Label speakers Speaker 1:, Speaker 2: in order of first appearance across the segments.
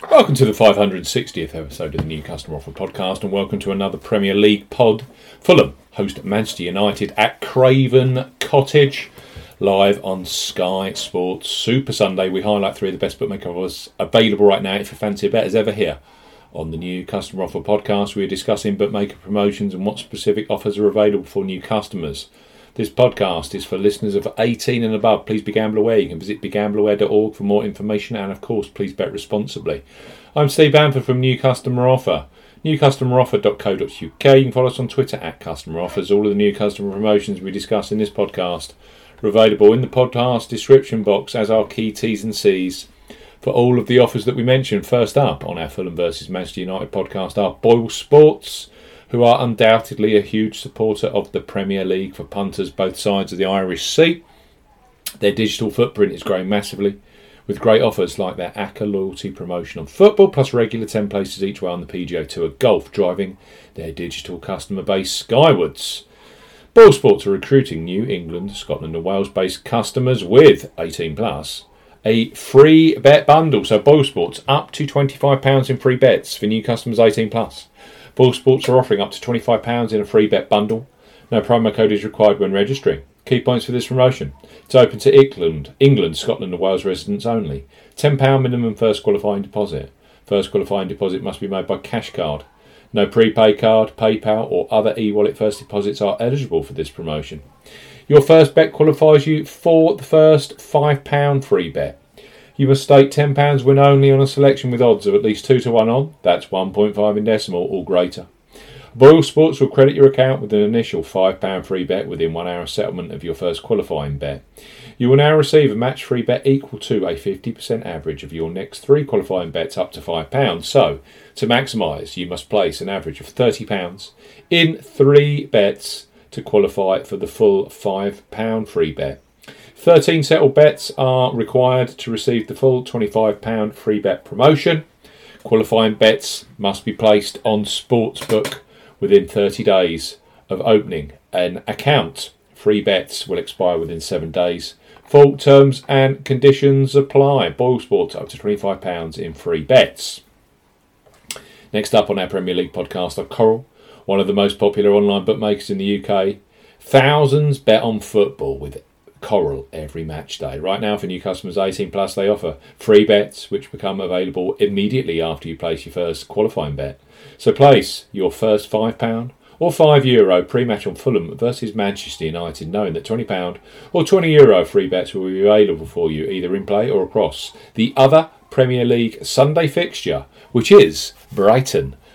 Speaker 1: Welcome to the 560th episode of the New Customer Offer Podcast, and welcome to another Premier League pod. Fulham host Manchester United at Craven Cottage, live on Sky Sports Super Sunday. We highlight three of the best bookmaker offers available right now. If you fancy a bet, as ever here on the New Customer Offer Podcast, we are discussing bookmaker promotions and what specific offers are available for new customers. This podcast is for listeners of 18 and above. Please be gamble aware. You can visit begambleaware.org for more information and, of course, please bet responsibly. I'm Steve Bamford from New Customer Offer. NewCustomeroffer.co.uk. You can follow us on Twitter at Customer Offers. All of the new customer promotions we discuss in this podcast are available in the podcast description box as our key T's and C's for all of the offers that we mentioned. First up on our Fulham versus Manchester United podcast are Boyle Sports who are undoubtedly a huge supporter of the Premier League for punters both sides of the Irish Sea. Their digital footprint is growing massively, with great offers like their ACCA loyalty promotion on football, plus regular 10 places each way on the PGA Tour golf, driving their digital customer base skywards. Boyle Sports are recruiting New England, Scotland, and Wales based customers with 18 plus a free bet bundle. So Boyle Sports up to £25 in free bets for new customers 18 plus. Boyle Sports are offering up to £25 in a free bet bundle. No promo code is required when registering. Key points for this promotion. It's open to England, England, Scotland and Wales residents only. £10 minimum first qualifying deposit. First qualifying deposit must be made by cash card. No prepay card, PayPal or other e-wallet first deposits are eligible for this promotion. Your first bet qualifies you for the first £5 free bet. You must stake £10 win only on a selection with odds of at least 2 to 1 on, that's 1.5 in decimal or greater. Boyle Sports will credit your account with an initial £5 free bet within one hour settlement of your first qualifying bet. You will now receive a match free bet equal to a 50% average of your next three qualifying bets up to £5. So, to maximise, you must place an average of £30 in three bets to qualify for the full £5 free bet. 13 settled bets are required to receive the full £25 free bet promotion. Qualifying bets must be placed on Sportsbook within 30 days of opening an account. Free bets will expire within seven days. Full terms and conditions apply. Boyle Sports up to £25 in free bets. Next up on our Premier League podcast are Coral, one of the most popular online bookmakers in the UK. Thousands bet on football with Coral every match day. Right now, for new customers 18 plus, they offer free bets which become available immediately after you place your first qualifying bet. So place your first £5 or €5 Euro pre match on Fulham versus Manchester United, knowing that £20 or €20 Euro free bets will be available for you either in play or across the other Premier League Sunday fixture, which is Brighton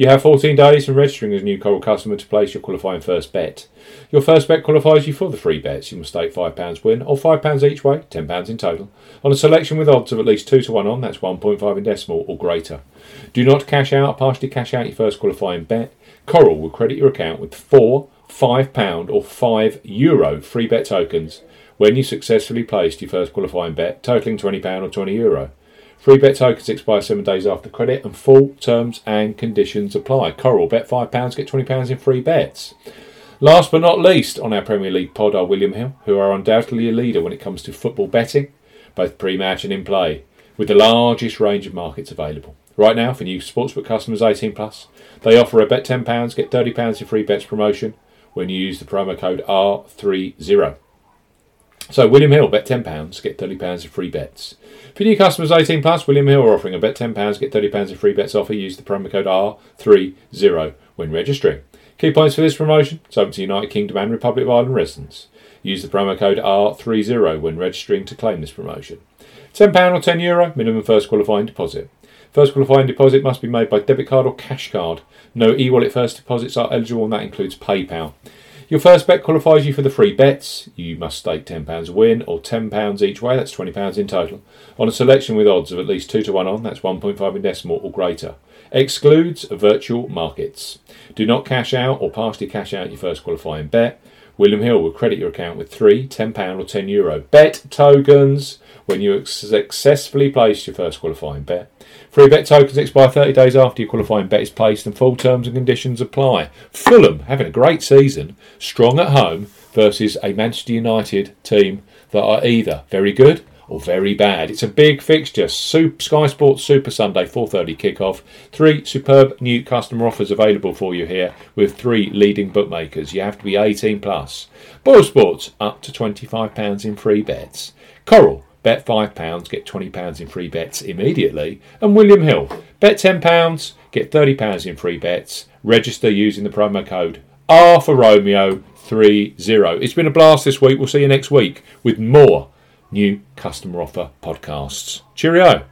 Speaker 1: You have 14 days from registering as a new Coral customer to place your qualifying first bet. Your first bet qualifies you for the free bets. You must stake £5 win, or £5 each way, £10 in total, on a selection with odds of at least 2 to 1 on, that's 1.5 in decimal or greater. Do not cash out or partially cash out your first qualifying bet. Coral will credit your account with four £5 or €5 Euro free bet tokens when you successfully placed your first qualifying bet, totaling £20 or €20. Euro. Free bet tokens expire seven days after credit, and full terms and conditions apply. Coral, bet £5, get £20 in free bets. Last but not least, on our Premier League pod are William Hill, who are undoubtedly a leader when it comes to football betting, both pre match and in play, with the largest range of markets available. Right now, for new sportsbook customers 18 plus, they offer a bet £10, get £30 in free bets promotion when you use the promo code R30. So William Hill, bet £10, get £30 of free bets. For new customers 18 plus, William Hill are offering a bet £10, get £30 of free bets offer. Use the promo code R30 when registering. Key points for this promotion, it's open to United Kingdom and Republic of Ireland residents. Use the promo code R30 when registering to claim this promotion. £10 or €10 Euro, minimum first qualifying deposit. First qualifying deposit must be made by debit card or cash card. No e wallet first deposits are eligible, and that includes PayPal. Your first bet qualifies you for the free bets. You must stake £10 a win or £10 each way, that's £20 in total, on a selection with odds of at least 2 to 1 on, that's 1.5 in decimal or greater. Excludes virtual markets. Do not cash out or partially cash out your first qualifying bet. William Hill will credit your account with three £10 or €10 Euro bet tokens when you successfully place your first qualifying bet. Free bet tokens expire 30 days after your qualifying bet is placed and full terms and conditions apply. Fulham having a great season, strong at home versus a Manchester United team that are either very good or very bad. It's a big fixture. Super, Sky Sports Super Sunday 4:30 kickoff. Three superb new customer offers available for you here with three leading bookmakers. You have to be 18 plus. Boyle Sports up to 25 pounds in free bets. Coral bet £5, get £20 in free bets immediately. And William Hill, bet £10, get £30 in free bets. Register using the promo code R for Romeo 30. It's been a blast this week. We'll see you next week with more new customer offer podcasts. Cheerio.